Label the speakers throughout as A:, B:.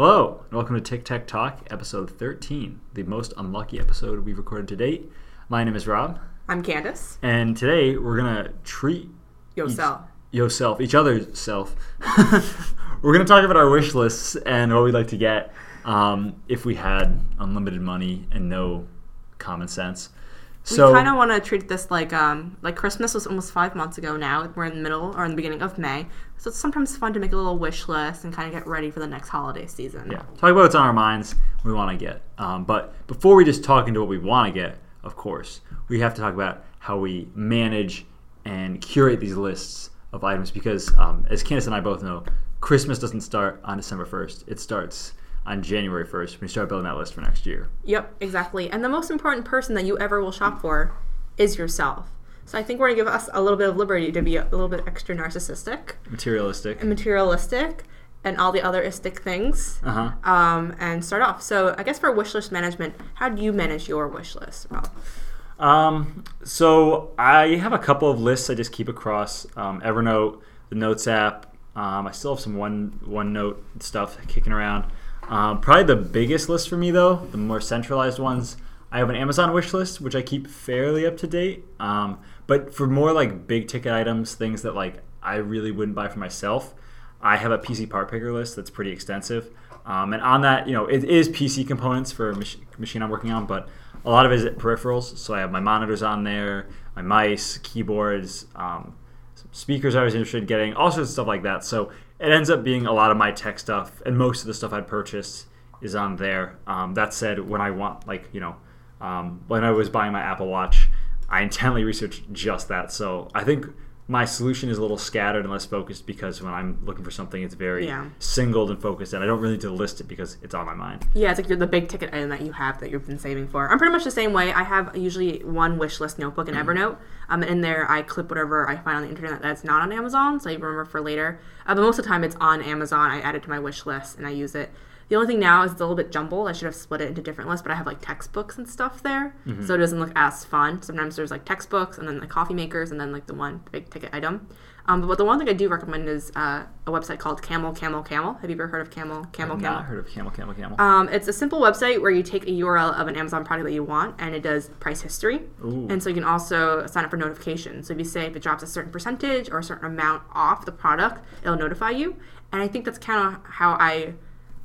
A: Hello, and welcome to Tic Tac Talk, episode 13, the most unlucky episode we've recorded to date. My name is Rob,
B: I'm Candace.
A: and today we're gonna treat
B: Yourself.
A: yourself, each other's self. we're gonna talk about our wish lists and what we'd like to get um, if we had unlimited money and no common sense. So
B: we kind of want to treat this like um like Christmas was almost five months ago now. We're in the middle or in the beginning of May, so it's sometimes fun to make a little wish list and kind of get ready for the next holiday season.
A: yeah, talk about what's on our minds, we want to get. Um, but before we just talk into what we want to get, of course, we have to talk about how we manage and curate these lists of items because, um, as Candace and I both know, Christmas doesn't start on December 1st. It starts on January 1st when we start building that list for next year.
B: Yep, exactly. And the most important person that you ever will shop for is yourself. So I think we're gonna give us a little bit of liberty to be a little bit extra narcissistic
A: Materialistic.
B: and materialistic and all the other istic things.
A: Uh huh.
B: Um, and start off. So I guess for wish list management, how do you manage your wish list? Well,
A: Um, so I have a couple of lists I just keep across um, Evernote, the Notes app. Um, I still have some one OneNote stuff kicking around. Um, probably the biggest list for me though, the more centralized ones. I have an Amazon wish list, which I keep fairly up to date. Um, but for more like big ticket items, things that like I really wouldn't buy for myself, I have a PC part picker list that's pretty extensive. Um, and on that, you know, it is PC components for a mach- machine I'm working on, but a lot of it is peripherals. So I have my monitors on there, my mice, keyboards, um, speakers I was interested in getting, all sorts of stuff like that. So it ends up being a lot of my tech stuff, and most of the stuff I'd purchased is on there. Um, that said, when I want, like, you know, um, when I was buying my Apple Watch, I intently researched just that. So I think my solution is a little scattered and less focused because when I'm looking for something, it's very
B: Yeah.
A: singled and focused, and I don't really need to list it because it's on my mind.
B: Yeah, it's like you're the big ticket item that you have that you've been saving for. I'm pretty much the same way. I have usually one wish list notebook in Evernote. Um, in there, I clip whatever I find on the internet that's not on Amazon, so I remember for later. Uh, but most of the time, it's on Amazon. I add it to my wish list and I use it. The only thing now is it's a little bit jumbled. I should have split it into different lists, but I have like textbooks and stuff there, so it doesn't look as fun. Sometimes there's like textbooks and then the coffee makers and then like the one big ticket item. Um, but the one thing I do recommend is uh, a website called Camel Camel Camel. Have you ever heard of Camel Camel Camel?
A: I've
B: Camel?
A: not heard of Camel Camel Camel.
B: Um, it's a simple website where you take a URL of an Amazon product that you want, and it does price history.
A: Ooh.
B: And so you can also sign up for notifications. So if you say if it drops a certain percentage or a certain amount off the product, it'll notify you. And I think that's kind of how I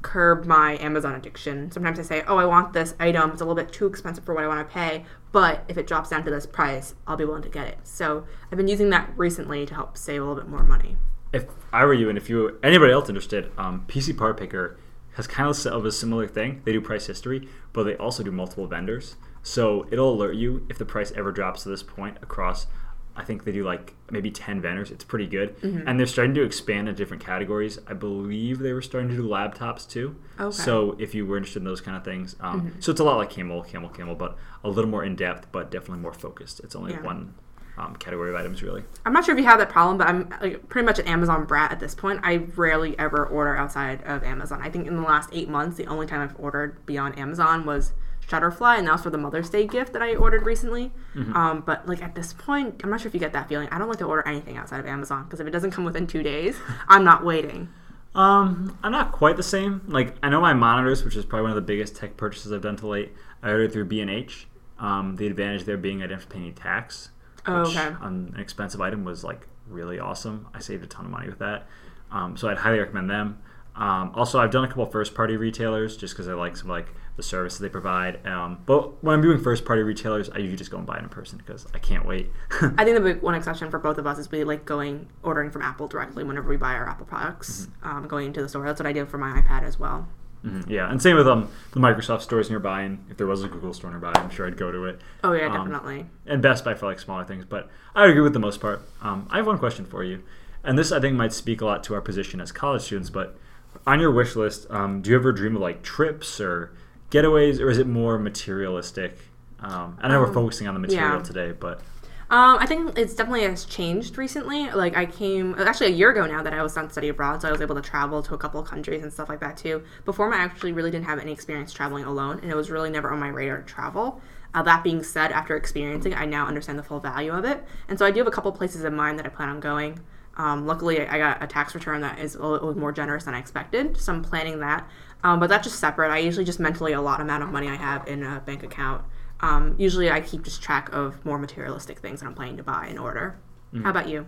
B: curb my Amazon addiction. Sometimes I say, oh, I want this item. It's a little bit too expensive for what I want to pay, but if it drops down to this price, I'll be willing to get it. So I've been using that recently to help save a little bit more money.
A: if I were you, and if you anybody else interested, um, PC Part Picker has kind of of a similar thing. They do price history, but they also do multiple vendors. So it'll alert you if the price ever drops to this point across. I think they do like maybe ten vendors. It's pretty good, and they're starting to expand into different categories. I believe they were starting to do laptops too.
B: Okay.
A: So if you were interested in those kind of things, um, so it's a lot like Camel, Camel, Camel, but a little more in depth, but definitely more focused. It's only
B: Yeah.
A: one um, category of items really.
B: I'm not sure if you have that problem, but I'm like, pretty much an Amazon brat at this point. I rarely ever order outside of Amazon. I think in the last eight months, the only time I've ordered beyond Amazon was Shutterfly, and that was for the Mother's Day gift that I ordered recently. Um, but like at this point, I'm not sure if you get that feeling. I don't like to order anything outside of Amazon because if it doesn't come within two days, I'm not waiting.
A: Um, I'm not quite the same. Like I know my monitors, which is probably one of the biggest tech purchases I've done to late. I ordered through B and H. Um, the advantage there being I didn't have to pay any tax,
B: Oh,
A: which
B: okay.
A: on an expensive item was like really awesome. I saved a ton of money with that. Um, so I'd highly recommend them. Um, also, I've done a couple first party retailers just because I like some like the services they provide. Um, but when I'm doing first party retailers, I usually just go and buy it in person because I can't wait.
B: I think the big one exception for both of us is we like going ordering from Apple directly whenever we buy our Apple products, um, going into the store. That's what I do for my iPad as well.
A: Mhm, Yeah, and same with um the Microsoft stores nearby. And if there was a Google store nearby, I'm sure I'd go to it.
B: Oh yeah,
A: Um,
B: definitely.
A: and Best Buy for like smaller things. But I agree with the most part. Um, I have one question for you, and this I think might speak a lot to our position as college students. But on your wish list, um, do you ever dream of like trips or getaways, or is it more materialistic? Um, I know we're focusing on the material
B: yeah.
A: today, but
B: Um, I think it's definitely has changed recently. Like I came actually a year ago now that I was on study abroad, so I was able to travel to a couple of countries and stuff like that too. Before, I actually really didn't have any experience traveling alone, and it was really never on my radar to travel. Uh, that being said, after experiencing, it, I now understand the full value of it, and so I do have a couple places in mind that I plan on going. Um, luckily, I got a tax return that is a little more generous than I expected, so I'm planning that. Um, but that's just separate. I usually just mentally a lot amount of money I have in a bank account. Um, usually, I keep just track of more materialistic things that I'm planning to buy in order. How about you?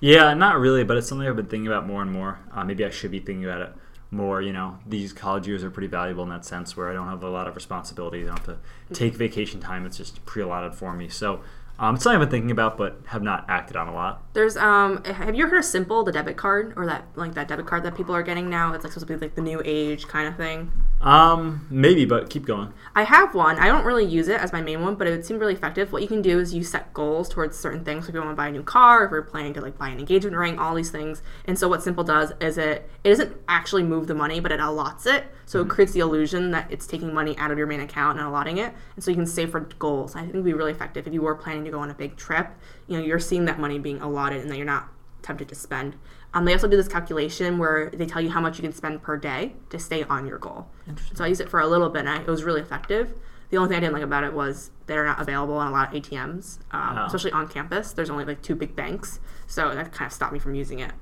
A: Yeah, not really, but it's something I've been thinking about more and more. Uh, maybe I should be thinking about it more. You know, these college years are pretty valuable in that sense, where I don't have a lot of responsibilities. I don't have to take vacation time; it's just pre-allotted for me. So um, it's something I've been thinking about, but have not acted on a lot.
B: There's um have you heard of Simple, the debit card, or that like that debit card that people are getting now? It's like supposed to be like the new age kind of thing.
A: Um, maybe, but keep going.
B: I have one. I don't really use it as my main one, but it would seem really effective. What you can do is you set goals towards certain things. So if you want to buy a new car, if you're planning to like buy an engagement ring, all these things. And so what Simple does is it it doesn't actually move the money, but it allots it. So it creates the illusion that it's taking money out of your main account and allotting it. And so you can save for goals. I think it'd be really effective if you were planning to go on a big trip. You know, you're seeing that money being allotted and that you're not tempted to spend. Um, they also do this calculation where they tell you how much you can spend per day to stay on your goal.
A: Interesting.
B: So I used it for a little bit, and I, it was really effective. The only thing I didn't like about it was they're not available on a lot of ATMs, um,
A: Oh.
B: especially on campus. There's only like two big banks, so that kind of stopped me from using it.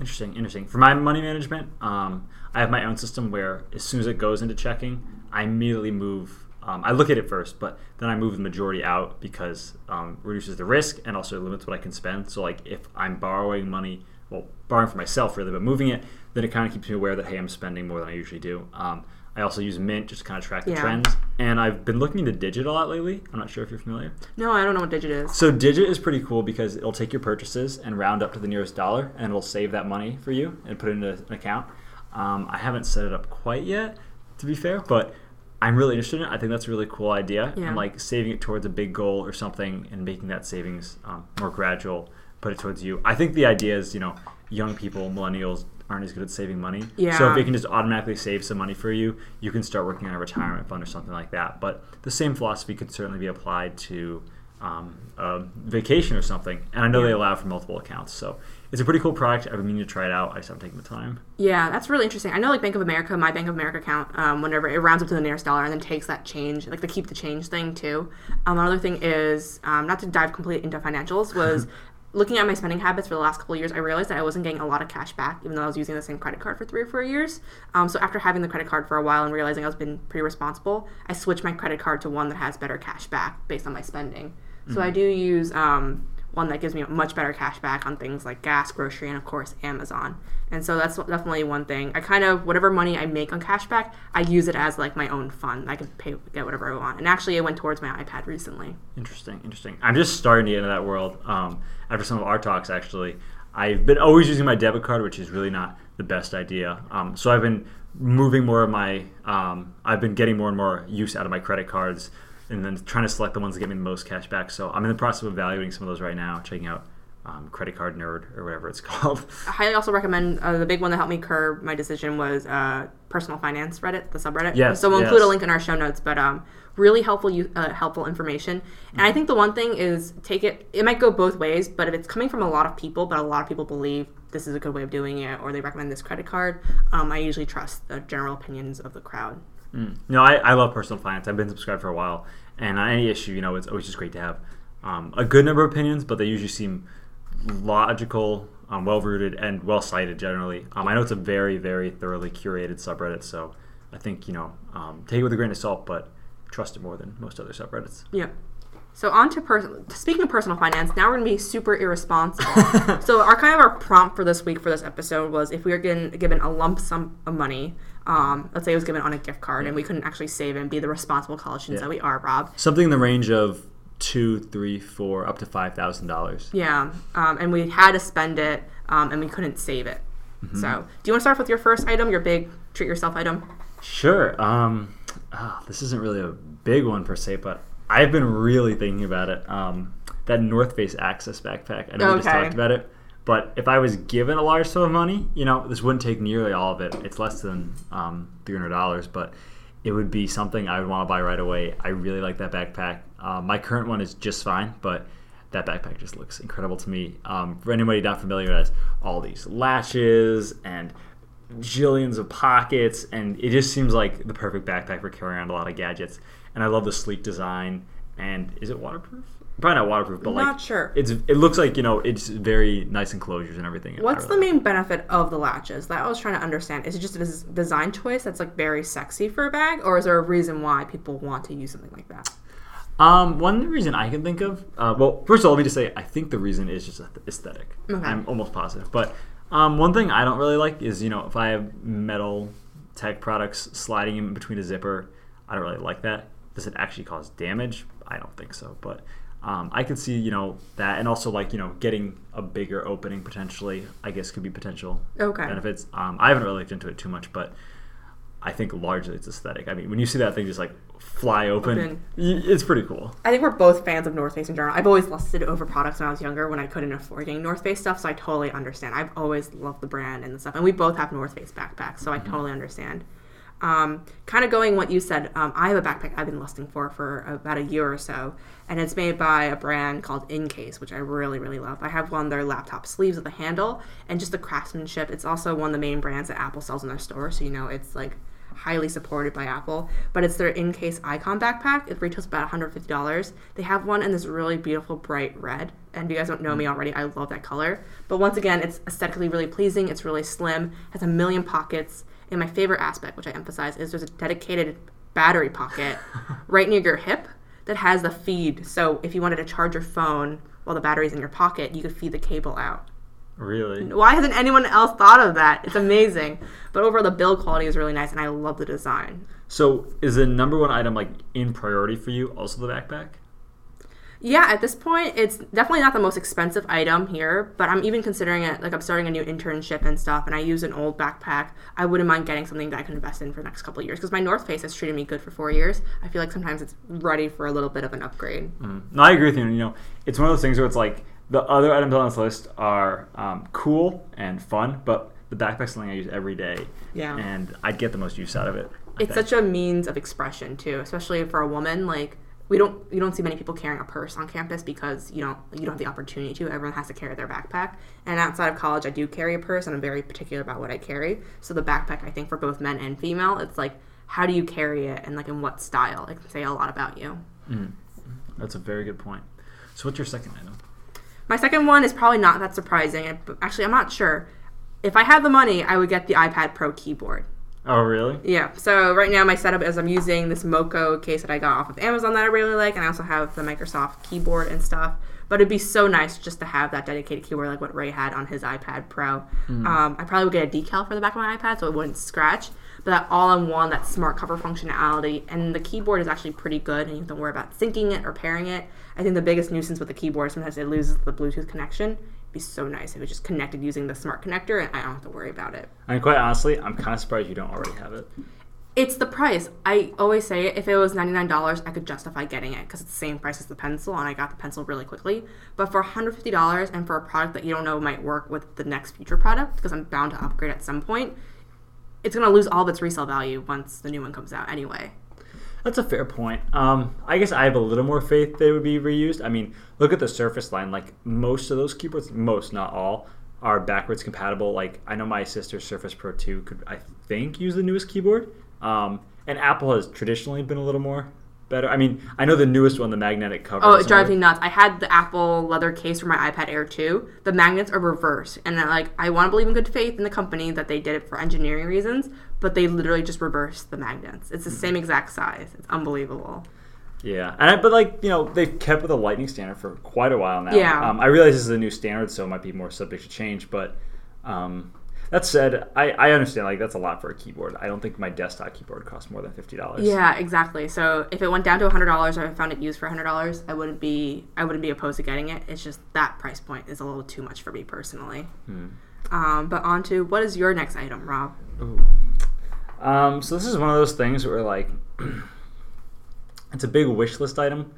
A: Interesting, interesting. For my money management, um, I have my own system where as soon as it goes into checking, I immediately move. Um, I look at it first, but then I move the majority out because um, reduces the risk and also limits what I can spend. So, like if I'm borrowing money, well, borrowing for myself really, but moving it, then it kind of keeps me aware that hey, I'm spending more than I usually do. Um, I also use Mint just to kind of track the
B: Yeah.
A: trends, and I've been looking into Digit a lot lately. I'm not sure if you're familiar.
B: No, I don't know what digit is.
A: So Digit is pretty cool because it'll take your purchases and round up to the nearest dollar, and it'll save that money for you and put it into an account. Um, I haven't set it up quite yet, to be fair, but I'm really interested in it. I think that's a really cool idea,
B: Yeah.
A: and like saving it towards a big goal or something, and making that savings um, more gradual. Put it towards you. I think the idea is, you know, young people, millennials aren't as good at saving money.
B: Yeah.
A: So if it can just automatically save some money for you, you can start working on a retirement fund or something like that. But the same philosophy could certainly be applied to um, a vacation or something. And I know they allow for multiple accounts. So it's a pretty cool product. I've been meaning to try it out. I just haven't taken the time.
B: Yeah, that's really interesting. I know, like Bank of America, my Bank of America account, um, whenever it rounds up to the nearest dollar and then takes that change, like the keep the change thing too. Um, another thing is, um, not to dive completely into financials, was looking at my spending habits for the last couple of years. I realized that I wasn't getting a lot of cash back, even though I was using the same credit card for three or four years. Um, so after having the credit card for a while and realizing I was been pretty responsible, I switched my credit card to one that has better cash back based on my spending. So I do use um, one that gives me much better cash back on things like gas, grocery, and of course Amazon. And so that's definitely one thing. I kind of whatever money I make on cash back, I use it as like my own fund. I can pay get whatever I want. And actually, it went towards my iPad recently.
A: Interesting, interesting. I'm just starting to get into that world. Um, after some of our talks, actually, I've been always using my debit card, which is really not the best idea. Um, so I've been moving more of my. Um, I've been getting more and more use out of my credit cards, and then trying to select the ones that get me the most cash back. So I'm in the process of evaluating some of those right now, checking out um, Credit Card Nerd or whatever it's called.
B: I highly also recommend uh, the big one that helped me curb my decision was uh, personal finance Reddit, the subreddit.
A: Yes,
B: So we'll include a link in our show notes, but um, really helpful, uh, helpful information. And
A: Mm-hmm.
B: I think the one thing is take it. It might go both ways, but if it's coming from a lot of people, but a lot of people believe this is a good way of doing it, or they recommend this credit card, um, I usually trust the general opinions of the crowd.
A: Mm. No, I, I love personal finance. I've been subscribed for a while, and on any issue, you know, it's always just great to have um, a good number of opinions, but they usually seem logical, um, well rooted, and well cited generally. Um, I know it's a very, very thoroughly curated subreddit, so I think you know, um, take it with a grain of salt, but trust it more than most other subreddits.
B: Yeah. So on to person. Speaking of personal finance, now we're gonna be super irresponsible. so our kind of our prompt for this week for this episode was if we were given given a lump sum of money, um, let's say it was given on a gift card, and we couldn't actually save and be the responsible college students
A: Yeah.
B: that we are, Rob.
A: Something in the range of two, three, four, up to five thousand dollars.
B: Yeah. Um, and we had to spend it, um, and we couldn't save it.
A: Mm-hmm.
B: So do you want to start off with your first item, your big treat yourself item?
A: Sure. Um, ah, this isn't really a big one per se, but I've been really thinking about it. Um, that North Face Access backpack. I know we just
B: Okay.
A: talked about it, but if I was given a large sum of money, you know, this wouldn't take nearly all of it. It's less than um, three hundred dollars, but it would be something I would want to buy right away. I really like that backpack. Uh, my current one is just fine, but that backpack just looks incredible to me. Um, for anybody not familiar, it has all these latches and jillions of pockets, and it just seems like the perfect backpack for carrying around a lot of gadgets. And I love the sleek design. And is it waterproof? Probably not waterproof, but like
B: Not sure.
A: it's it looks like you know it's very nice enclosures and everything.
B: What's the main benefit of the latches? That I was trying to understand. Is it just a design choice that's like very sexy for a bag, or is there a reason why people want to use something like that?
A: Um, one reason I can think of, uh, well, first of all, let me just say, I think the reason is just aesthetic.
B: Okay.
A: I'm almost positive. But um, one thing I don't really like is, you know, if I have metal tech products sliding in between a zipper, I don't really like that. Does it actually cause damage? I don't think so. But um, I could see, you know, that, and also like, you know, getting a bigger opening potentially, I guess, could be potential
B: Okay.
A: benefits. Um, I haven't really looked into it too much, but I think largely it's aesthetic. I mean, when you see that thing just like fly open,
B: Open.
A: y- it's pretty cool.
B: I think we're both fans of North Face in general. I've always lusted over products when I was younger when I couldn't afford getting North Face stuff, so I totally understand. I've always loved the brand and the stuff, and we both have North Face backpacks, so I totally understand. Um, kind of going what you said, um, I have a backpack I've been lusting for for about a year or so, and it's made by a brand called Incase, which I really, really love. I have one of their laptop sleeves with a handle, and just the craftsmanship. It's also one of the main brands that Apple sells in their store, so you know it's like highly supported by Apple. But it's their Incase Icon backpack. It retails about $150. They have one in this really beautiful bright red, and if you guys don't know me already, I love that color. But once again, it's aesthetically really pleasing. It's really slim, has a million pockets. And my favorite aspect, which I emphasize, is there's a dedicated battery pocket right near your hip that has the feed. So if you wanted to charge your phone while the battery's in your pocket, you could feed the cable out.
A: Really?
B: Why hasn't anyone else thought of that? It's amazing. But overall, the build quality is really nice, and I love the design.
A: So, is the number one item like in priority for you also the backpack?
B: Yeah, at this point, it's definitely not the most expensive item here, but I'm even considering it like I'm starting a new internship and stuff, and I use an old backpack. I wouldn't mind getting something that I can invest in for the next couple of years because my North Face has treated me good for four years. I feel like sometimes it's ready for a little bit of an upgrade.
A: Mm. No, I agree with you. You know, it's one of those things where it's like the other items on this list are um, cool and fun, but the backpack's something I use every day,
B: Yeah.
A: and I'd get the most use out of it. I
B: it's
A: think.
B: such a means of expression too, especially for a woman. Like we don't you don't see many people carrying a purse on campus because you don't you don't have the opportunity to. Everyone has to carry their backpack. And outside of college, I do carry a purse, and I'm very particular about what I carry. So the backpack, I think, for both men and female, it's like how do you carry it and like in what style? It can say a lot about you. Mm.
A: That's a very good point. So, what's your second item?
B: My second one is probably not that surprising. Actually, I'm not sure. If I had the money, I would get the iPad Pro keyboard.
A: Oh, really?
B: Yeah. So right now my setup is I'm using this MoKo case that I got off of Amazon that I really like, and I also have the Microsoft keyboard and stuff. But it'd be so nice just to have that dedicated keyboard like what Ray had on his iPad Pro. Um, I probably would get a decal for the back of my iPad so it wouldn't scratch. But that all-in-one, that smart cover functionality, and the keyboard is actually pretty good, and you don't worry about syncing it or pairing it. I think the biggest nuisance with the keyboard sometimes it loses the Bluetooth connection. Be so nice if it just connected using the smart connector, and I don't have to worry about it.
A: I mean, quite honestly, I'm kind of surprised you don't already have it.
B: It's the price. I always say it. If it was ninety nine dollars, I could justify getting it because it's the same price as the pencil, and I got the pencil really quickly. But for one hundred fifty dollars, and for a product that you don't know might work with the next future product, because I'm bound to upgrade at some point, it's gonna lose all of its resale value once the new one comes out. Anyway,
A: That's a fair point. Um, I guess I have a little more faith they would be reused. I mean, look at the Surface line. Like most of those keyboards, most not all, are backwards compatible. Like I know my sister's Surface Pro 2 could, I think, use the newest keyboard. Um, and Apple has traditionally been a little more better. I mean, I know the newest one, the magnetic cover.
B: oh, it drives me nuts. I had the Apple leather case for my iPad Air 2. The magnets are reversed, and like I want to believe in good faith in the company that they did it for engineering reasons, but they literally just reversed the magnets. It's the
A: Hmm.
B: same exact size. It's unbelievable.
A: Yeah, and I, but like you know, they've kept with the Lightning standard for quite a while now.
B: Yeah.
A: Um, I realize this is a new standard, so it might be more subject to change. But um, that said, I, I understand like that's a lot for a keyboard. I don't think my desktop keyboard costs more than fifty dollars.
B: Yeah, exactly. So if it went down to hundred dollars, or I found it used for hundred dollars, I wouldn't be I wouldn't be opposed to getting it. It's just that price point is a little too much for me personally.
A: Hmm.
B: Um, but on to what is your next item, Rob?
A: Um, so this is one of those things where like it's a big wish list item.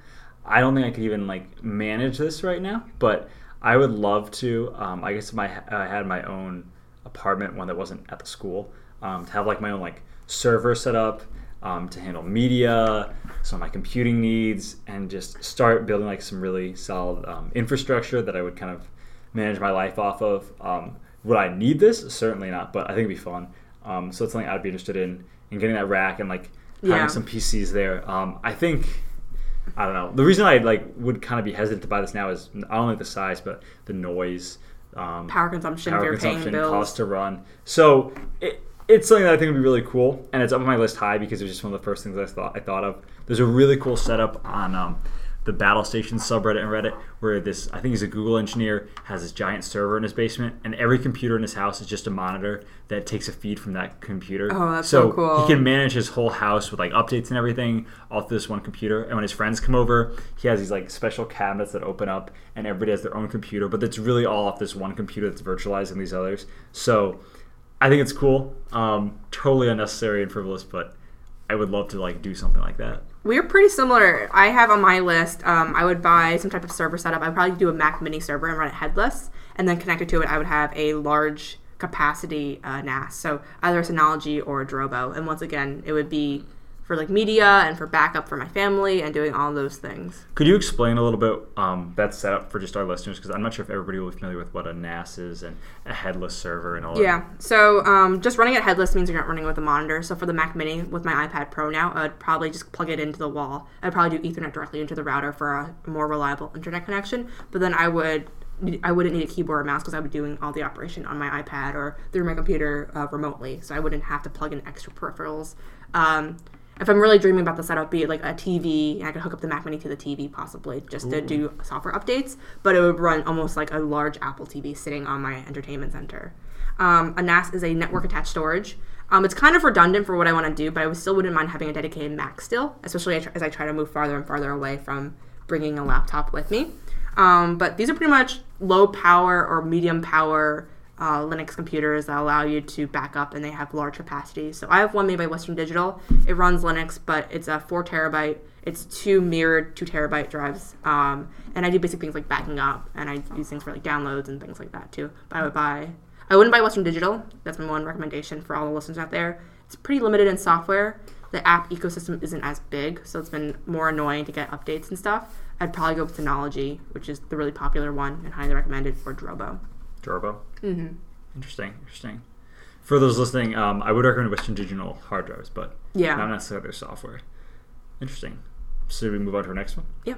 A: I don't think I could even like manage this right now, but I would love to. Um, I guess my I had my own apartment, one that wasn't at the school, um, to have like my own like server set up um, to handle media, some of my computing needs, and just start building like some really solid um, infrastructure that I would kind of manage my life off of. Um, would I need this? Certainly not, but I think it'd be fun. Um, so it's something I'd be interested in in getting that rack and like having
B: Yeah.
A: some PCs there. Um, I think I don't know. The reason I like would kind of be hesitant to buy this now is not only the size but the noise, um,
B: Power consumption,
A: power consumption, cost to run. So it, it's something that I think would be really cool, and it's up on my list high because it was just one of the first things I thought I thought of. There's a really cool setup on um, the Battle Station subreddit and Reddit where this I think he's a Google engineer has this giant server in his basement, and every computer in his house is just a monitor that takes a feed from that computer.
B: Oh, that's so cool.
A: He can manage his whole house with like updates and everything off this one computer. And when his friends come over, he has these like special cabinets that open up, and everybody has their own computer, but it's really all off this one computer that's virtualizing these others. So I think it's cool. Um, totally unnecessary and frivolous, but I would love to like do something like that.
B: We're pretty similar. I have on my list. Um, I would buy some type of server setup. I'd probably do a Mac Mini server and run it headless, and then connected to it, I would have a large capacity uh, NAS. So either Synology or Drobo. And once again, it would be for like media and for backup for my family and doing all those things.
A: Could you explain a little bit um, that setup for just our listeners? Because I'm not sure if everybody will be familiar with what a NAS is and a headless server and all.
B: Yeah. So um, just running it headless means you're not running with a monitor. So for the Mac Mini with my iPad Pro now, I'd probably just plug it into the wall. I'd probably do Ethernet directly into the router for a more reliable internet connection. But then I would. I wouldn't need a keyboard or mouse because I would be doing all the operation on my iPad or through my computer uh, remotely, so I wouldn't have to plug in extra peripherals. Um, if I'm really dreaming about the setup, be like a TV, I could hook up the Mac Mini to the TV possibly just to do software updates, but it would run almost like a large Apple TV sitting on my entertainment center. Um, a NAS is a network attached storage. Um, it's kind of redundant for what I want to do, but I still wouldn't mind having a dedicated Mac still, especially as I try to move farther and farther away from bringing a laptop with me. Um, but these are pretty much low power or medium power uh, Linux computers that allow you to back up and they have large capacities. So I have one made by Western Digital. It runs Linux, but it's a four terabyte. It's two mirrored two terabyte drives. Um, and I do basic things like backing up, and I use things for like downloads and things like that too. But I would buy. I wouldn't buy Western Digital. That's my one recommendation for all the listeners out there. It's pretty limited in software. The app ecosystem isn't as big, so it's been more annoying to get updates and stuff. I'd probably go with Synology, which is the really popular one and highly recommended for Drobo.
A: Drobo. Mm-hmm. Interesting. Interesting. For those listening, um, I would recommend Western Digital hard drives, but
B: Yeah.
A: not necessarily their software. Interesting. So we move on to our next one.
B: Yeah.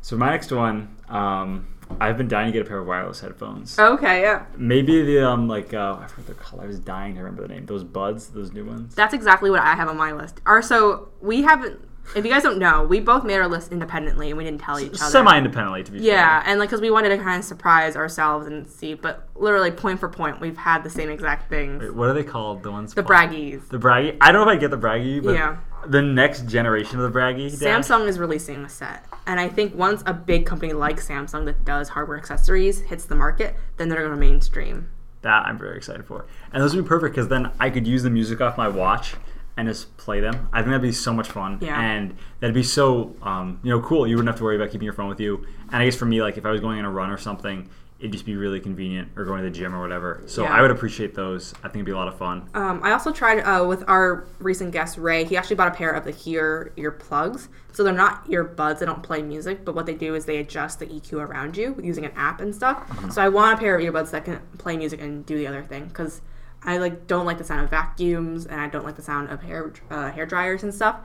A: So my next one, um, I've been dying to get a pair of wireless headphones.
B: Okay, yeah.
A: Maybe the um like uh, I forgot their color. I was dying to remember the name. Those buds, those new ones.
B: That's exactly what I have on my list. Are so we haven't. If you guys don't know, we both made our list independently and we didn't tell each other.
A: Semi-independently, to be
B: Yeah,
A: fair.
B: and like because we wanted to kind of surprise ourselves and see, but literally point for point, we've had the same exact things.
A: Wait, what are they called? The ones
B: The Bragis.
A: The Bragi. I don't know if I get the Bragi, but
B: Yeah.
A: the next generation of the Bragi. dash-
B: Samsung is releasing a set, and I think once a big company like Samsung that does hardware accessories hits the market, then they're going to mainstream.
A: That I'm very excited for, and those would be perfect because then I could use the music off my watch and just play them. I think that'd be so much fun,
B: Yeah.
A: and that'd be so um, you know cool. You wouldn't have to worry about keeping your phone with you. And I guess for me, like if I was going on a run or something, it'd just be really convenient, or going to the gym or whatever. So
B: Yeah.
A: I would appreciate those. I think it'd be a lot of fun.
B: Um, I also tried uh, with our recent guest Ray. He actually bought a pair of the Here ear plugs. So they're not earbuds. They don't play music, but what they do is they adjust the EQ around you using an app and stuff. So I want a pair of earbuds that can play music and do the other thing because I like don't like the sound of vacuums and I don't like the sound of hair uh, hair dryers and stuff.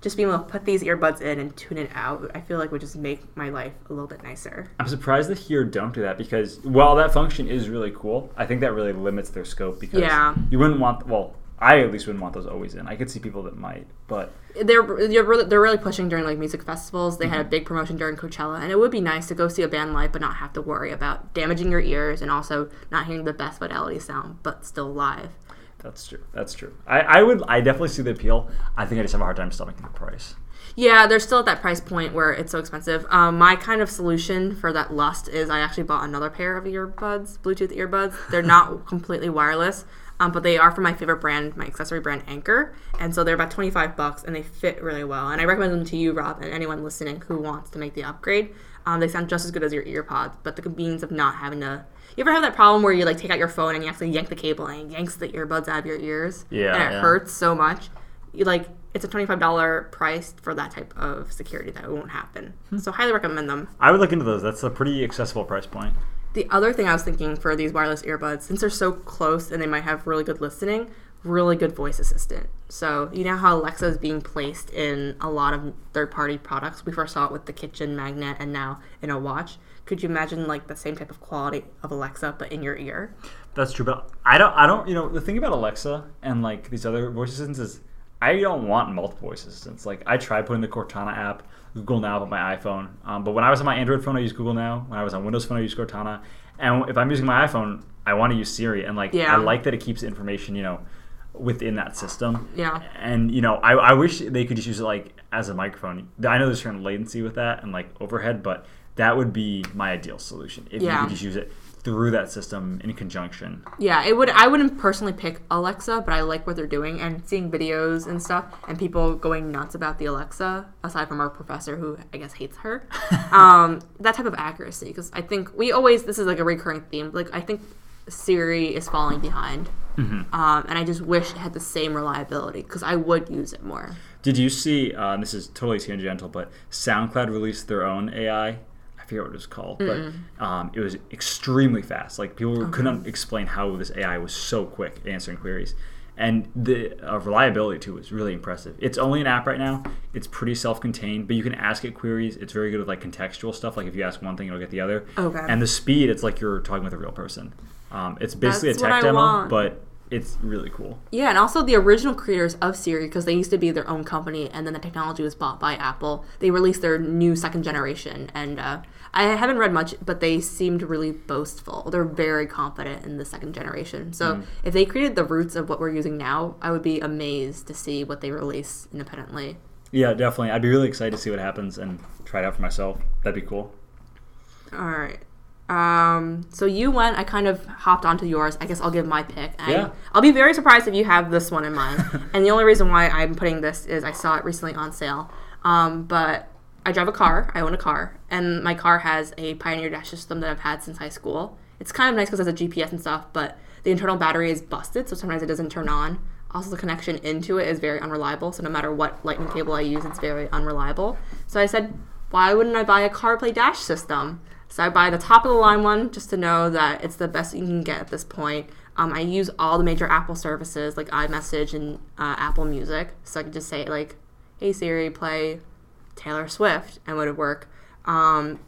B: Just being able to put these earbuds in and tune it out, I feel like would just make my life a little bit nicer.
A: I'm surprised that here don't do that because while that function is really cool, I think that really limits their scope because
B: Yeah.
A: you wouldn't want well, I at least wouldn't want those always in. I could see people that might, but
B: they're they're really, they're really pushing during like music festivals. They had a big promotion during Coachella, and it would be nice to go see a band live, but not have to worry about damaging your ears and also not hearing the best fidelity sound, but still live.
A: that's true. That's true. I, I would I definitely see the appeal. I think I just have a hard time stomaching the price.
B: Yeah, they're still at that price point where it's so expensive. Um, my kind of solution for that lust is I actually bought another pair of earbuds, Bluetooth earbuds. They're not completely wireless, um, but they are from my favorite brand, my accessory brand Anker, and so they're about twenty five bucks and they fit really well. And I recommend them to you, Rob, and anyone listening who wants to make the upgrade. Um, they sound just as good as your earpods, but the convenience of not having to. You ever have that problem where you like take out your phone and you actually yank the cable and it yanks the earbuds out of your ears?
A: Yeah,
B: and it
A: yeah.
B: hurts so much. You like it's a twenty five dollar price for that type of security that won't happen. So highly recommend them.
A: I would look into those. That's a pretty accessible price point.
B: The other thing I was thinking for these wireless earbuds, since they're so close and they might have really good listening, really good voice assistant. So you know how Alexa is being placed in a lot of third-party products. We first saw it with the kitchen magnet, and now in a watch. Could you imagine like the same type of quality of Alexa, but in your ear?
A: That's true, but I don't. I don't. You know, the thing about Alexa and like these other voice assistants is, I don't want multiple assistants. Like I tried putting the Cortana app, Google Now on my iPhone, um, but when I was on my Android phone, I used Google Now. When I was on Windows phone, I used Cortana. And if I'm using my iPhone, I want to use Siri, and like
B: Yeah.
A: I like that it keeps information, you know, within that system.
B: Yeah.
A: And you know, I, I wish they could just use it like as a microphone. I know there's certain latency with that and like overhead, but that would be my ideal solution if you could just use it through that system in conjunction.
B: Yeah, it would. I wouldn't personally pick Alexa, but I like what they're doing and seeing videos and stuff, and people going nuts about the Alexa. Aside from our professor, who I guess hates her, um, that type of accuracy. Because I think we always this is like a recurring theme. Like I think Siri is falling behind, um, and I just wish it had the same reliability because I would use it more.
A: Did you see? Uh, this is totally tangential, but SoundHound released their own AI. I forget what it was called, but um, it was extremely fast. Like people couldn't explain how this AI was so quick at answering queries, and the uh, reliability too was really impressive. It's only an app right now. It's pretty self-contained, but you can ask it queries. It's very good with like contextual stuff. Like if you ask one thing, it'll get the other.
B: Okay.
A: And the speed, it's like you're talking with a real person. Um, it's basically
B: That's
A: a tech demo,
B: want.
A: but it's really cool.
B: Yeah, and also the original creators of Siri, because they used to be their own company, and then the technology was bought by Apple. They released their new second generation, and uh, I haven't read much, but they seemed really boastful. They're very confident in the second generation. So if they created the roots of what we're using now, I would be amazed to see what they release independently.
A: Yeah, definitely. I'd be really excited to see what happens and try it out for myself. That'd be cool.
B: All right. Um, so you went. I kind of hopped onto yours. I guess I'll give my pick. I,
A: Yeah.
B: I'll be very surprised if you have this one in mind. and the only reason why I'm putting this is I saw it recently on sale. Um, but I drive a car. I own a car, and my car has a Pioneer Dash system that I've had since high school. It's kind of nice because it has a GPS and stuff, but the internal battery is busted, so sometimes it doesn't turn on. Also, the connection into it is very unreliable, so no matter what lightning cable I use, it's very unreliable. So I said, why wouldn't I buy a CarPlay Dash system? So I buy the top of the line one just to know that it's the best you can get at this point. Um, I use all the major Apple services like iMessage and uh, Apple Music, so I could just say like, "Hey Siri, play Taylor Swift," and it would work. Um,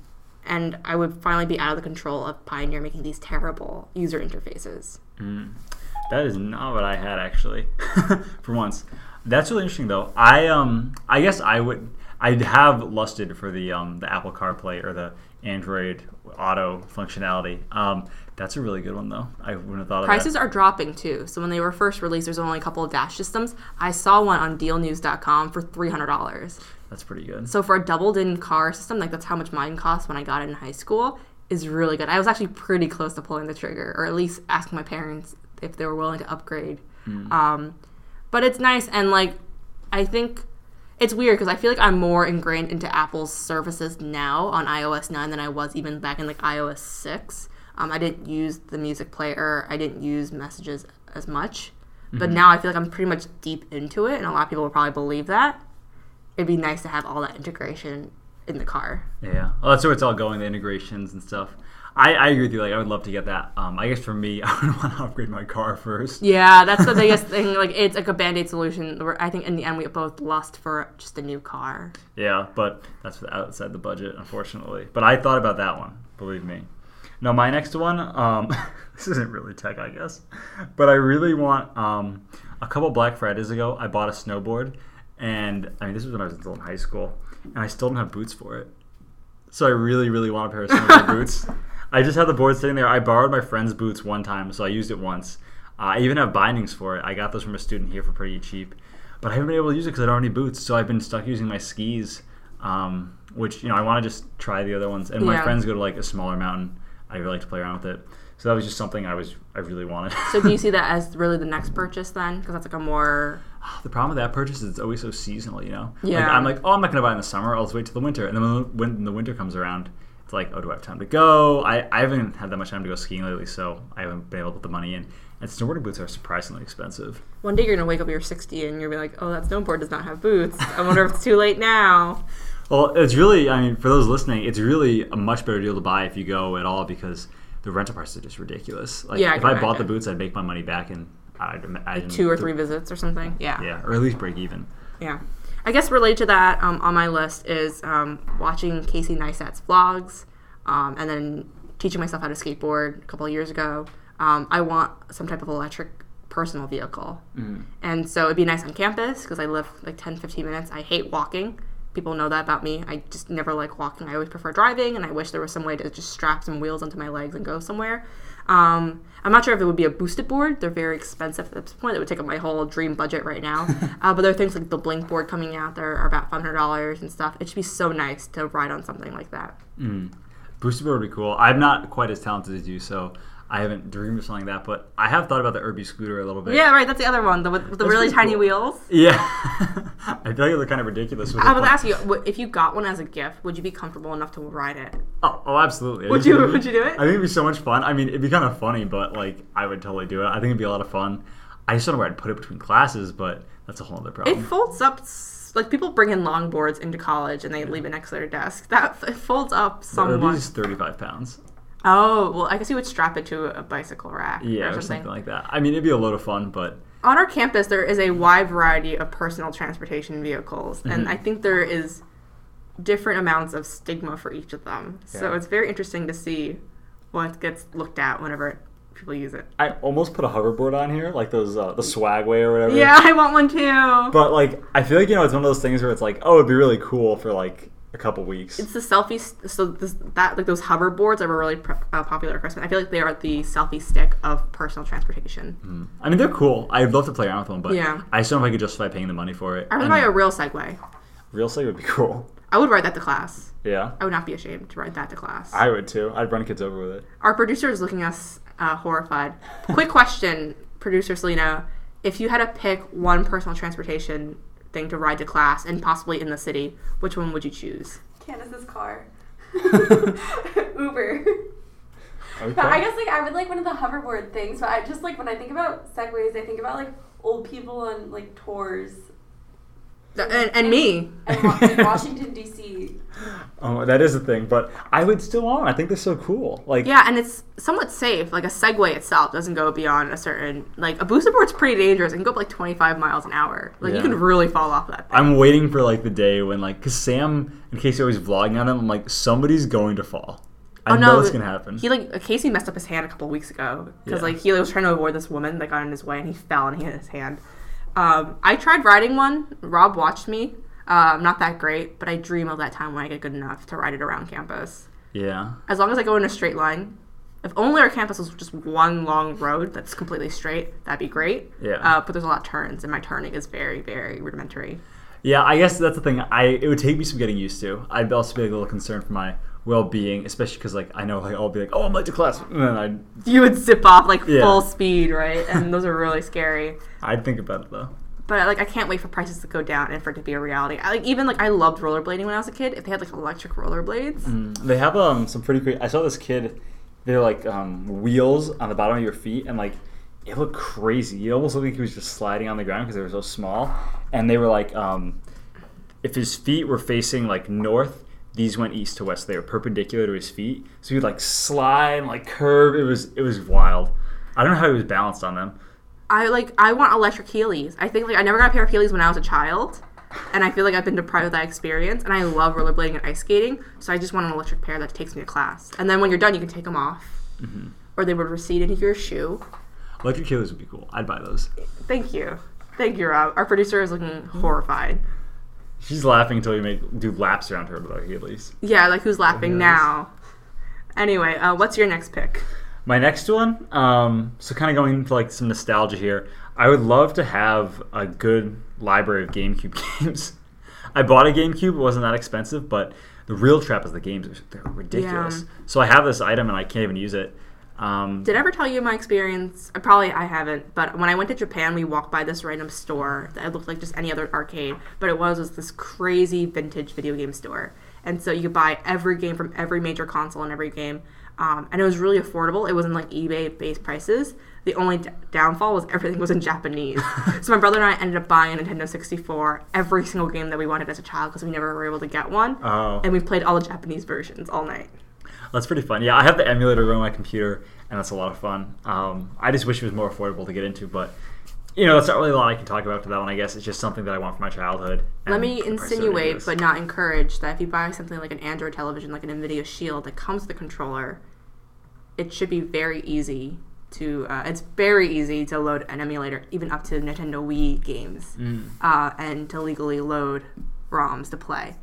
B: and I would finally be out of the control of Pioneer making these terrible user interfaces.
A: That is not what I had actually. for once, that's really interesting though. I um I guess I would I have lusted for the um the Apple CarPlay or the Android Auto functionality. Um, that's a really good one though. I wouldn't have thought of
B: Prices are dropping too. So when they were first released, there's only a couple of Dash systems. I saw one on DealNews.com for three hundred dollars.
A: That's pretty good.
B: So for a double-DIN car system, like that's how much mine cost when I got it in high school, is really good. I was actually pretty close to pulling the trigger, or at least asking my parents if they were willing to upgrade. Um, but it's nice, and like I think it's weird because I feel like I'm more ingrained into Apple's services now on iOS 9 than I was even back in like iOS 6. Um, I didn't use the music player. I didn't use messages as much. But now I feel like I'm pretty much deep into it, and a lot of people will probably believe that. It'd be nice to have all that integration in the car.
A: Yeah, well, that's where it's all going, the integrations and stuff. I, I agree with you. Like, I would love to get that. Um, I guess for me, I would want to upgrade my car first.
B: Yeah, that's the biggest thing. Like, it's like a band aid solution. I think in the end we both lust for just a new car.
A: Yeah, but that's outside the budget, unfortunately. But I thought about that one, believe me. No, my next one, um, this isn't really tech, I guess, but I really want. Um, a couple Black Fridays ago, I bought a snowboard, and I mean, this was when I was still in high school, and I still don't have boots for it. So I really, really want a pair of snowboard boots. I just had the board sitting there. I borrowed my friend's boots one time, so I used it once. Uh, I even have bindings for it. I got those from a student here for pretty cheap, but I haven't been able to use it because I don't have any boots. So I've been stuck using my skis, um, which you know I want to just try the other ones. And my
B: Yeah.
A: friends go to like a smaller mountain. I really like to play around with it. So that was just something I was I really wanted.
B: So do you see that as really the next purchase then? Because that's like a more
A: the problem with that purchase is it's always so seasonal. You know, like,
B: Yeah.
A: I'm like, oh, I'm not gonna buy it in the summer. I'll just wait till the winter. And then when, when the winter comes around, like, oh, do I have time to go? I, I haven't had that much time to go skiing lately, so I haven't been able to put the money in. And snowboarding boots are surprisingly expensive.
B: one day you're gonna wake up, you're 60, and you're gonna be like, oh, that snowboard does not have boots. I wonder if it's too late now.
A: Well, it's really, I mean, for those listening, it's really a much better deal to buy if you go at all because the rental prices are just ridiculous. Like,
B: Yeah, I
A: if
B: can
A: I bought the boots, I'd make my money back in, I'd imagine
B: two or three visits or something. Yeah.
A: Yeah, or at least break even.
B: Yeah. I guess related to that, um, on my list is um, watching Casey Neistat's vlogs, um, and then teaching myself how to skateboard a couple of years ago. Um, I want some type of electric personal vehicle, and so it'd be nice on campus because I live like 10, 15 minutes. I hate walking. People know that about me. I just never like walking. I always prefer driving, and I wish there was some way to just strap some wheels onto my legs and go somewhere. Um, I'm not sure if it would be a boosted board. They're very expensive at this point. It would take up my whole dream budget right now. uh, but there are things like the Blink board coming out that are about $500 and stuff. It should be so nice to ride on something like that.
A: Boosted board would be cool. I'm not quite as talented as you, so I haven't dreamed of something like that. But I have thought about the URB-E scooter a little bit.
B: Yeah, right. That's the other one. The with, the really tiny
A: cool.
B: wheels.
A: Yeah. I feel like they're kind of ridiculous. With
B: I
A: point-
B: asking you, if you got one as a gift, would you be comfortable enough to ride it?
A: Oh, oh, absolutely.
B: Would you-
A: be-
B: would you do it?
A: I think it'd be so much fun. I mean, it'd be kind of funny, but like, I would totally do it. I think it'd be a lot of fun. I just don't know where I'd put it between classes, but that's a whole other problem.
B: It folds up. Like people bring in longboards into college and they leave it next to their desk. That it folds up somewhat.
A: URB-E's 35 pounds.
B: Oh well, I guess you would strap it to a bicycle rack
A: Yeah,
B: or
A: or
B: something.
A: something like that. I mean, it'd be a load of fun, but
B: On our campus, there is a wide variety of personal transportation vehicles,
A: Mm-hmm.
B: and I think there is different amounts of stigma for each of them. So it's very interesting to see what gets looked at whenever people use it.
A: I almost put a hoverboard on here, like those, uh, the Swagway or whatever.
B: Yeah, I want one too.
A: But like, I feel like you know, it's one of those things where it's like, oh, it'd be really cool for like a couple weeks.
B: It's the selfie. st- So this, that like those hoverboards are really pr- uh, popular at Christmas. I feel like they are the selfie stick of personal transportation.
A: I mean, they're cool. I'd love to play around with them, but
B: Yeah.
A: I just don't know if I could justify paying the money for it.
B: I would
A: And
B: buy a real Segway.
A: real Segway would be cool.
B: I would ride that to class.
A: Yeah,
B: I would not be ashamed to ride that to class.
A: I would too. I'd run kids over with it.
B: Our producer is looking at us uh, horrified. Quick question, producer Selena. If you had to pick one personal transportation thing to ride to class and possibly in the city, which one would you choose?
C: Candace's car. Uber.
A: Okay.
C: But I guess like I would like one of the hoverboard things, but I just like when I think about segways, I think about like old people on like tours
B: Th- And, and me.
C: and Washington D.C.
A: Oh, that is a thing, but I would still want. 'em. I think they're so cool. Like,
B: Yeah, and it's somewhat safe. Like a Segway itself doesn't go beyond a certain like a booster board's pretty dangerous. It can go up like 25 miles an hour. Like you can really fall off that thing.
A: I'm waiting for like the day when like, cause Sam, in case you're always vlogging on him, I'm like, somebody's going to fall. I
B: Oh,
A: know
B: no,
A: it's gonna happen.
B: He like Casey messed up his hand a couple weeks ago because
A: Yeah.
B: like he was trying to avoid this woman that got in his way and he fell and he hit his hand. Um, I tried riding one. Rob watched me. Um, not that great, but I dream of that time when I get good enough to ride it around campus.
A: yeah.
B: As long as I go in a straight line. If only our campus was just one long road that's completely straight, that'd be great.
A: Yeah.
B: Uh, but there's a lot of turns, and my turning is very, very rudimentary.
A: Yeah, I guess that's the thing. I it would take me some getting used to. I'd also be like, a little concerned for my well being, especially because like I know like I'll be like, oh, I'm late to class, and then I'd
B: You would zip off like
A: Yeah.
B: full speed, right? And those are really scary.
A: I'd think about it though.
B: But like, I can't wait for prices to go down and for it to be a reality. I, like even like I loved rollerblading when I was a kid. If they had like electric rollerblades,
A: They have um some pretty great. I saw this kid. They're like um, wheels on the bottom of your feet, and like it looked crazy. It almost looked like he was just sliding on the ground because they were so small. And they were like, um, if his feet were facing like north, these went east to west. They were perpendicular to his feet, so he'd like slide and like curve. It was it was wild. I don't know how he was balanced on them.
B: I like I want electric Heelys. I think like I never got a pair of Heelys when I was a child, and I feel like I've been deprived of that experience. And I love rollerblading and ice skating, so I just want an electric pair that takes me to class. And then when you're done, you can take them off, or they would recede into your shoe.
A: Electric Heelys would be cool. I'd buy those.
B: Thank you, thank you, Rob. Our producer is looking horrified.
A: She's laughing until you make do laps around her with our Heelys.
B: Yeah, like who's laughing
A: Yes.
B: now? Anyway, uh, what's your next pick?
A: My next one, um, so kind of going into like some nostalgia here. I would love to have a good library of GameCube games. I bought a GameCube; it wasn't that expensive, but the real trap is the games; they're ridiculous. So I have this item and I can't even use it. Um,
B: Did I ever tell you my experience? I probably I haven't, but when I went to Japan, we walked by this random store that looked like just any other arcade, but it was, was this crazy vintage video game store. And so you could buy every game from every major console and every game. Um, and it was really affordable. It wasn't like eBay based prices. The only d- downfall was everything was in Japanese. so my brother and I ended up buying a Nintendo 64, every single game that we wanted as a child because we never were able to get one.
A: Oh.
B: And we played all the Japanese versions all night.
A: That's pretty fun. Yeah, I have the emulator running on my computer, and that's a lot of fun. Um, I just wish it was more affordable to get into, but you know, that's not really a lot I can talk about to that one. I guess it's just something that I want from my childhood.
B: Let me
A: the price is
B: insinuate, but not encourage, that if you buy something like an Android television, like an NVIDIA Shield that comes with a controller, it should be very easy to. Uh, it's very easy to load an emulator, even up to Nintendo Wii games,
A: Mm.
B: uh, and to legally load ROMs to play.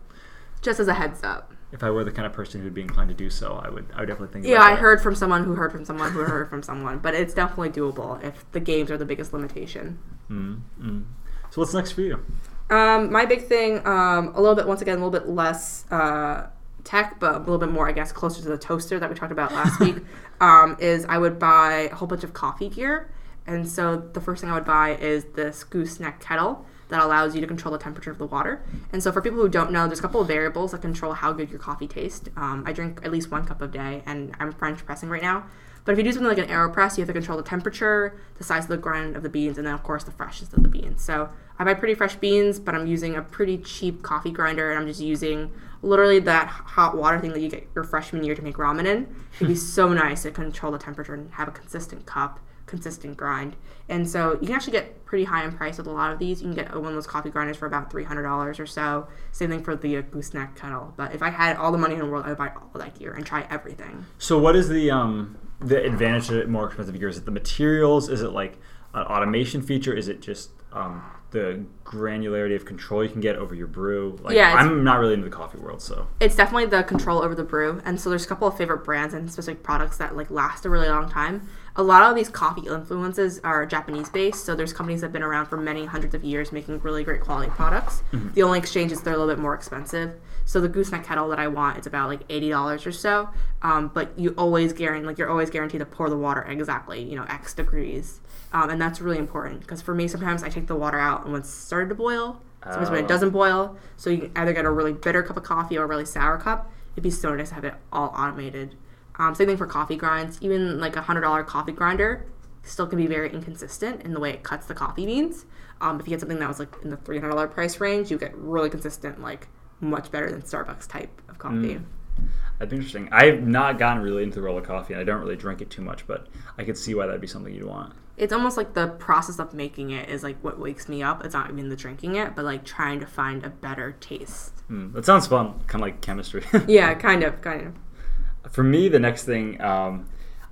B: Just as a heads up.
A: If I were the kind of person who'd be inclined to do so, I would. I would definitely think.
B: Yeah, I
A: that.
B: heard from someone who heard from someone who heard from someone, but it's definitely doable if the games are the biggest limitation.
A: Mm, mm. So what's next for you?
B: Um, my big thing, um, a little bit, once again, a little bit less uh, tech, but a little bit more, I guess, closer to the toaster that we talked about last week, um, is I would buy a whole bunch of coffee gear. And so the first thing I would buy is this gooseneck kettle that allows you to control the temperature of the water. And so for people who don't know, there's a couple of variables that control how good your coffee tastes. Um, I drink at least one cup a day, and I'm French pressing right now. But if you do something like an AeroPress, you have to control the temperature, the size of the grind of the beans, and then of course the freshness of the beans. So I buy pretty fresh beans, but I'm using a pretty cheap coffee grinder, and I'm just using literally that hot water thing that you get your freshman year to make ramen in. It'd be so nice to control the temperature and have a consistent cup, consistent grind. And so you can actually get pretty high in price with a lot of these. You can get one of those coffee grinders for about three hundred dollars or so. Same thing for the uh, gooseneck kettle. But if I had all the money in the world, I would buy all that gear and try everything.
A: So what is the um the advantage of more expensive gear? Is it the materials? Is it like an automation feature? Is it just um, the granularity of control you can get over your brew? Like,
B: Yeah,
A: I'm not really into the coffee world, so
B: It's definitely the control over the brew, and so there's a couple of favorite brands and specific products that like last a really long time. A lot of these coffee influences are Japanese based, so there's companies that have been around for many hundreds of years making really great quality products. The only exchange is they're a little bit more expensive. So the gooseneck kettle that I want, it's about like eighty dollars or so. Um, but you always guarantee, like you're always guaranteed to pour the water exactly, you know, X degrees, um, and that's really important because for me, sometimes I take the water out and when it's started to boil, sometimes when
A: Oh.
B: it doesn't boil, so you either get a really bitter cup of coffee or a really sour cup. It'd be so nice to have it all automated. Um, same thing for coffee grinds. Even like a hundred dollar coffee grinder still can be very inconsistent in the way it cuts the coffee beans. Um, if you get something that was like in the three hundred dollar price range, you get really consistent, like much better than Starbucks type of coffee.
A: Mm. that'd be interesting. I've not gotten really into the roll of coffee, and I don't really drink it too much, but I could see why that'd be something you'd want.
B: It's almost like the process of making it is like what wakes me up. It's not even the drinking it, but like trying to find a better taste.
A: Mm, that sounds fun, kind of like chemistry.
B: Yeah, kind of, kind of.
A: For me, the next thing, um,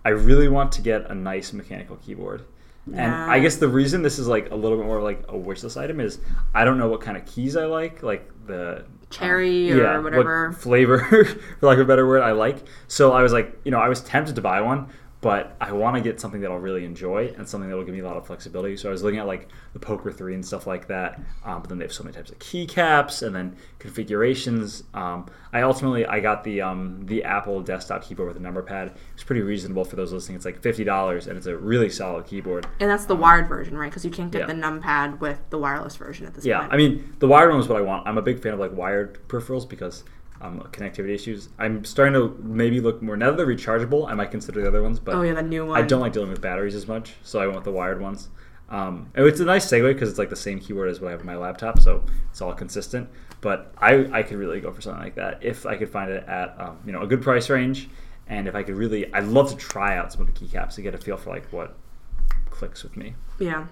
A: I really want to get a nice mechanical keyboard. And I guess the reason this is like a little bit more like a wish list item is I don't know what kind of keys I like, like the
B: Cherry
A: um,
B: or
A: yeah,
B: whatever.
A: what flavor, for lack of a better word, I like. So I was like, you know, I was tempted to buy one, but I want to get something that I'll really enjoy and something that will give me a lot of flexibility. So I was looking at like the Poker Three and stuff like that. Um, but then they have so many types of keycaps and then configurations. Um, I ultimately I got the um, the Apple desktop keyboard with a number pad. It's pretty reasonable for those listening. It's like fifty dollars and it's a really solid keyboard.
B: And that's the wired version, right? Because you can't get
A: Yeah.
B: the numpad with the wireless version at this
A: Yeah,
B: point.
A: Yeah, I mean the wired one is what I want. I'm a big fan of like wired peripherals because um, connectivity issues. I'm starting to maybe look more now that they're rechargeable. I might consider the other ones, but
B: oh yeah, the new one.
A: I don't like dealing with batteries as much, so I went with the wired ones. Um, and it's a nice segue because it's like the same keyboard as what I have on my laptop, so it's all consistent. But I, I could really go for something like that if I could find it at um, you know a good price range, and if I could really, I'd love to try out some of the keycaps to get a feel for like what clicks with me.
B: Yeah.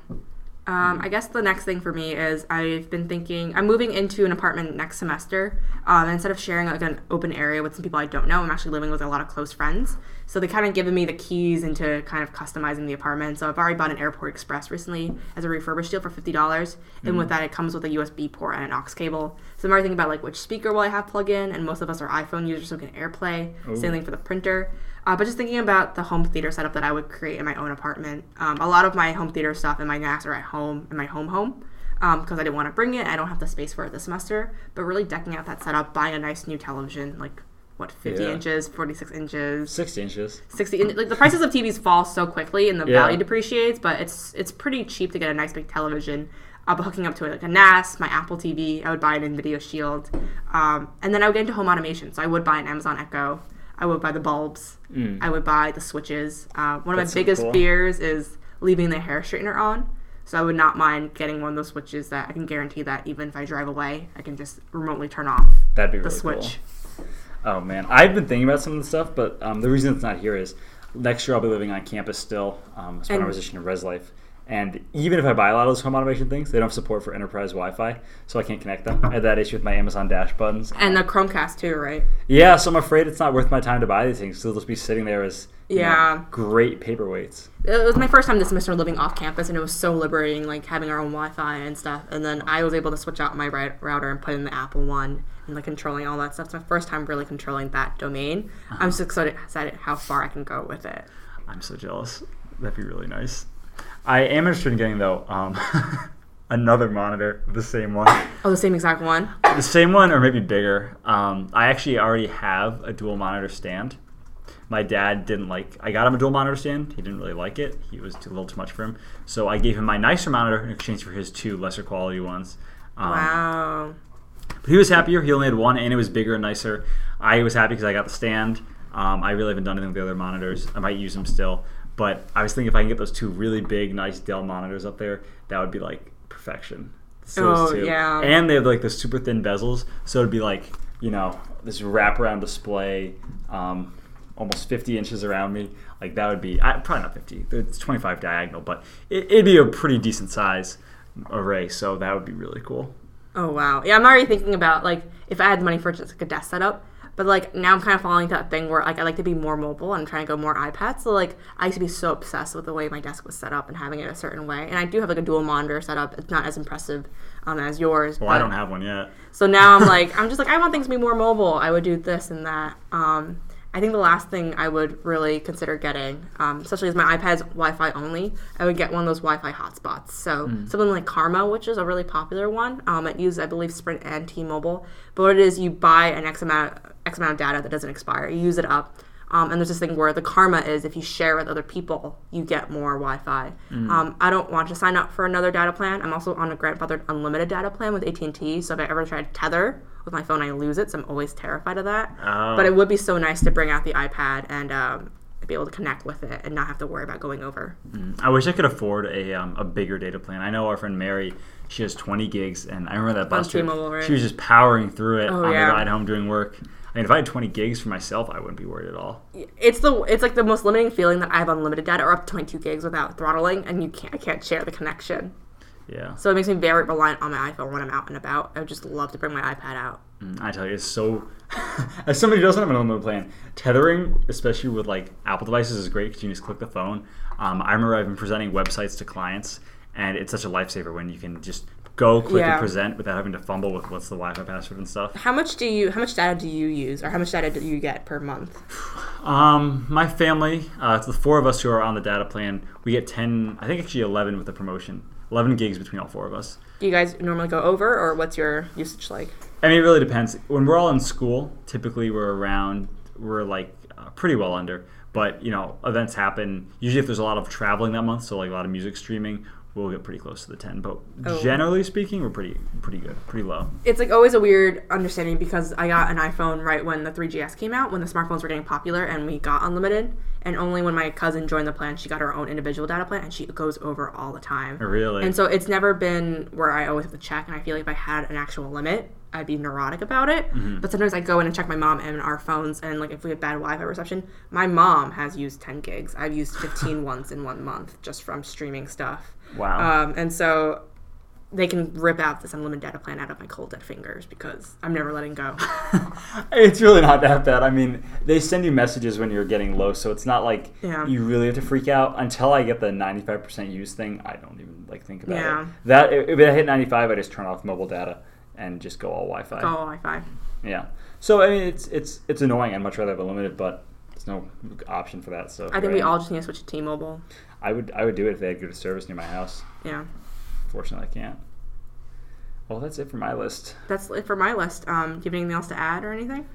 B: Um, I guess the next thing for me is I've been thinking I'm moving into an apartment next semester. Um, instead of sharing like an open area with some people I don't know, I'm actually living with a lot of close friends. So they kind of given me the keys into kind of customizing the apartment. So I've already bought an AirPort Express recently as a refurbished deal for fifty dollars, and with that it comes with a USB port and an aux cable. So I'm already thinking about like which speaker will I have plug in, and most of us are iPhone users, so we can AirPlay. Same thing for the printer. Uh, but just thinking about the home theater setup that I would create in my own apartment. Um, a lot of my home theater stuff and my NAS are at home in my home home because I didn't want to bring it. I don't have the space for it this semester. But really decking out that setup, buying a nice new television, like what 50
A: Yeah.
B: inches, 46 inches,
A: Sixty inches.
B: 60 in- like the prices of TVs fall so quickly and the
A: Yeah.
B: value depreciates, but it's it's pretty cheap to get a nice big television. I'll be hooking up to it like a NAS, my Apple TV. I would buy an NVIDIA Shield, um, and then I would get into home automation. So I would buy an Amazon Echo. I would buy the bulbs.
A: Mm.
B: I would buy the switches. Uh, one of
A: That's
B: my biggest
A: cool.
B: fears is leaving the hair straightener on. So I would not mind getting one of those switches that I can guarantee that even if I drive away, I can just remotely turn off
A: That'd be
B: the
A: really
B: switch.
A: cool. Oh man, I've been thinking about some of the stuff, but um, the reason it's not here is next year I'll be living on campus still. Um, of
B: And-
A: my position in Res Life, And even if I buy a lot of those home automation things, they don't have support for enterprise Wi-Fi, so I can't connect them. I had that issue with my Amazon Dash buttons.
B: And the Chromecast too, right?
A: Yeah, so I'm afraid it's not worth my time to buy these things. So they'll just be sitting there as you know,
B: Yeah.
A: great paperweights.
B: It was my first time this semester living off campus, and it was so liberating, like having our own Wi-Fi and stuff. And then I was able to switch out my router and put in the Apple one, and like controlling all that stuff. It's my first time really controlling that domain. I'm so uh-huh. excited, excited how far I can go with it.
A: I'm so jealous. That'd be really nice. I am interested in getting though um, another monitor, the same one,
B: Oh, the same exact one.
A: the same one or maybe bigger. Um, I actually already have a dual monitor stand. My dad didn't like. I got him a dual monitor stand. He didn't really like it. He was too, a little too much for him. So I gave him my nicer monitor in exchange for his two lesser quality ones. Um,
B: Wow.
A: But he was happier. He only had one, and it was bigger and nicer. I was happy because I got the stand. Um, I really haven't done anything with the other monitors. I might use them still, but I was thinking if I can get those two really big, nice Dell monitors up there, that would be like perfection. So
B: Oh, yeah.
A: and they have like the super thin bezels, so it'd be like you know this wraparound display, um, almost 50 inches around me. Like that would be I, probably not 50. It's 25 diagonal, but it, it'd be a pretty decent size array. So that would be really cool.
B: Oh wow. Yeah, I'm already thinking about like if I had the money for just like a desk setup. But like now I'm kind of following that thing where like I like to be more mobile and trying to go more iPad. So like I used to be so obsessed with the way my desk was set up and having it a certain way. And I do have like a dual monitor setup. It's not as impressive um, as yours.
A: Well, I don't have one yet.
B: So now I'm like, I'm just like, I want things to be more mobile. I would do this and that. Um, I think the last thing I would really consider getting, um, especially as my iPad's Wi-Fi only, I would get one of those Wi-Fi hotspots. So something like Karma, which is a really popular one. Um, it uses, I believe, Sprint and T-Mobile. But what it is, you buy an X amount, X amount of data that doesn't expire. You use it up. Um, and there's this thing where the karma is if you share with other people, you get more Wi-Fi. Um, I don't want to sign up for another data plan. I'm also on a grandfathered unlimited data plan with AT&T. So if I ever try to tether with my phone, I lose it. So I'm always terrified of that.
A: Oh.
B: But it would be so nice to bring out the iPad and um, be able to connect with it and not have to worry about going over.
A: I wish I could afford a, um, a bigger data plan. I know our friend Mary, she has 20 gigs, and I remember that bus trip.
B: Right?
A: She was just powering through it
B: Oh,
A: on
B: yeah.
A: the ride home doing work. I mean, if I had 20 gigs for myself, I wouldn't be worried at all.
B: It's the it's like the most limiting feeling that I have unlimited data or up to 22 gigs without throttling, and you can't I can't share the connection.
A: Yeah.
B: So it makes me very reliant on my iPhone when I'm out and about. I would just love to bring my iPad out.
A: Mm, I tell you, it's so. As somebody who doesn't have an unlimited plan, tethering, especially with like Apple devices, is great because you just click the phone. Um, I remember I've been presenting websites to clients, and it's such a lifesaver when you can just go click
B: Yeah.
A: and present without having to fumble with what's the Wi-Fi password and stuff.
B: How much do you how much data do you use or how much data do you get per month?
A: Um, my family, uh, it's the four of us who are on the data plan. We get ten, I think actually eleven with the promotion. Eleven gigs between all four of us.
B: Do you guys normally go over or what's your usage like?
A: I mean, it really depends. When we're all in school, typically we're around, we're like uh, pretty well under. But you know, events happen. Usually, if there's a lot of traveling that month, so like a lot of music streaming, we'll get pretty close to the ten. But
B: Oh.
A: generally speaking, we're pretty pretty good, pretty low.
B: It's like always a weird understanding because I got an iPhone right when the 3GS came out, when the smartphones were getting popular and we got unlimited. And only when my cousin joined the plan, she got her own individual data plan and she goes over all the time.
A: Really.
B: And so it's never been where I always have to check, and I feel like if I had an actual limit, I'd be neurotic about it.
A: Mm-hmm.
B: But sometimes I go in and check my mom and our phones, and like if we have bad Wi-Fi reception, my mom has used 10 gigs. I've used 15 once in one month just from streaming stuff.
A: Wow.
B: Um, and so they can rip out this unlimited data plan out of my cold dead fingers because I'm never letting go.
A: it's really not that bad. I mean, they send you messages when you're getting low, so it's not like
B: Yeah.
A: you really have to freak out until I get the 95% use thing. I don't even like think about
B: Yeah.
A: it. That if I hit 95, I just turn off mobile data and just go all Wi-Fi.
B: Go all Wi-Fi.
A: Yeah. So I mean, it's it's it's annoying. I'd much rather have a limited, but there's no option for that. So
B: I think we all just need to switch to T-Mobile.
A: I would I would do it if they had good service near my house.
B: Yeah,
A: Fortunately, I can't. Well, that's it for my list.
B: that's it for my list. Um, do you have anything else to add or anything?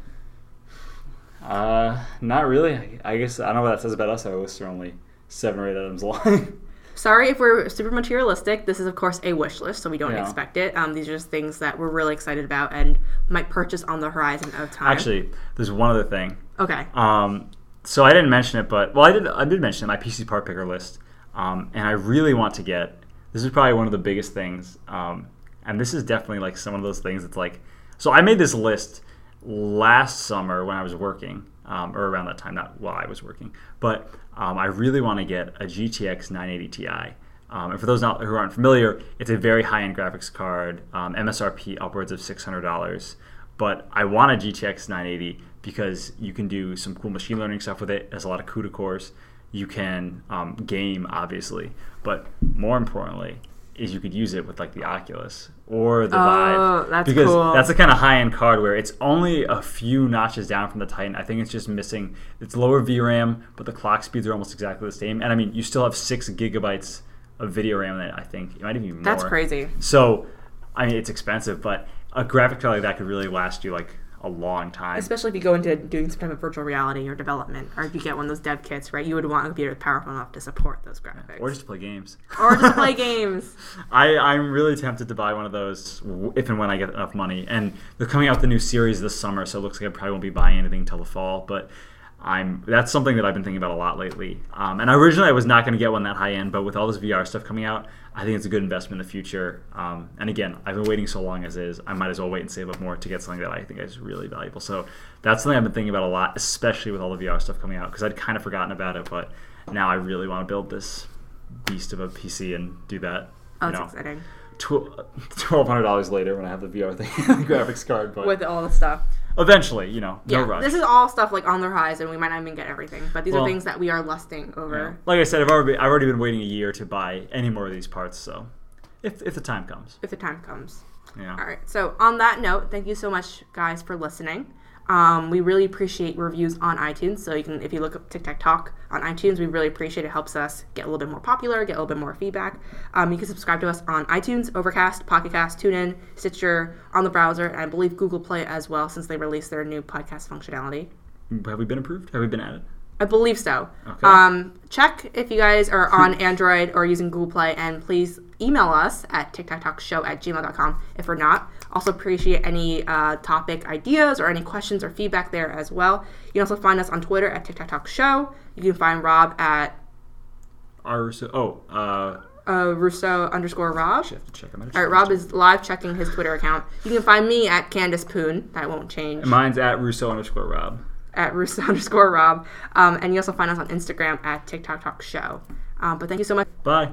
A: Uh, not really. I guess I don't know what that says about us. Our lists are only seven or eight items long.
B: Sorry if we're super materialistic. This is, of course, a wish list, so we don't
A: Yeah.
B: expect it. Um, these are just things that we're really excited about and might purchase on the horizon of time.
A: Actually, there's one other thing.
B: okay.
A: Um, so I didn't mention it, but well, I did. I did mention it, my PCPartPicker list, um, and I really want to get. This is probably one of the biggest things, um, and this is definitely like some of those things. That's like, so I made this list last summer when I was working, um, or around that time, not while I was working, but um, I really want to get a GTX 980 Ti. Um, and for those not, who aren't familiar, it's a very high-end graphics card, um, MSRP upwards of six hundred dollars. But I want a GTX 980 because you can do some cool machine learning stuff with it. It has a lot of CUDA cores. You can um, game, obviously, but more importantly, is you could use it with like the Oculus or the
B: Oh,
A: Vive
B: that's
A: because
B: cool.
A: that's the kind of high-end card where it's only a few notches down from the Titan. I think it's just missing it's lower VRAM, but the clock speeds are almost exactly the same. And I mean, you still have six gigabytes of video RAM That. I think it might even be more.
B: That's crazy.
A: So, I mean, it's expensive, but a graphic card like that could really last you like a long time.
B: Especially if you go into doing some type of virtual reality or development, or if you get one of those dev kits, right? You would want a computer powerful enough to support those graphics,
A: or just to play games.
B: or just play games.
A: I, I'm really tempted to buy one of those if and when I get enough money. And they're coming out with the new series this summer, so it looks like I probably won't be buying anything until the fall. But I'm that's something that I've been thinking about a lot lately. Um, and originally I was not going to get one that high end, but with all this VR stuff coming out, I think it's a good investment in the future. Um, and again, I've been waiting so long as is, I might as well wait and save up more to get something that I think is really valuable. So that's something I've been thinking about a lot, especially with all the VR stuff coming out, because I'd kind of forgotten about it, but now I really want to build this beast of a PC and do that.
B: Oh, that's
A: know,
B: exciting.
A: twelve hundred dollars later when I have the VR thing, the graphics card. But
B: With all the stuff.
A: Eventually, you know, no
B: yeah,
A: rush.
B: this is all stuff like on the horizon. We might not even get everything, but these
A: Well,
B: are things that we are lusting
A: Yeah.
B: over.
A: Like I said, I've already I've already been waiting a year to buy any more of these parts. So, if if the time comes,
B: if the time comes.
A: yeah.
B: All right. So on that note, thank you so much, guys, for listening. Um, we really appreciate reviews on iTunes. So you can, if you look up Tic Tac Talk on iTunes, we really appreciate it. it. Helps us get a little bit more popular, get a little bit more feedback. Um, you can subscribe to us on iTunes, Overcast, Pocket Cast, TuneIn, Stitcher, on the browser, and I believe Google Play as well, since they released their new podcast functionality.
A: Have we been approved? Have we been added?
B: I believe so.
A: Okay.
B: Um, check if you guys are on Android or using Google Play, and please email us at tictactalkshow at gmail.com if we're not. Also appreciate any uh, topic ideas or any questions or feedback there as well. You can also find us on Twitter at tictactalkshow. You can find Rob at
A: Our so oh uh,
B: uh, Russo underscore Rob.
A: Have to check.
B: All right, Rob is live checking his Twitter account. You can find me at Candace Poon. That won't change.
A: Mine's at Russo underscore Rob.
B: at Russo underscore Rob. Um, and you also find us on Instagram at Tic Tac Talk Show. Um, but thank you so much.
A: Bye.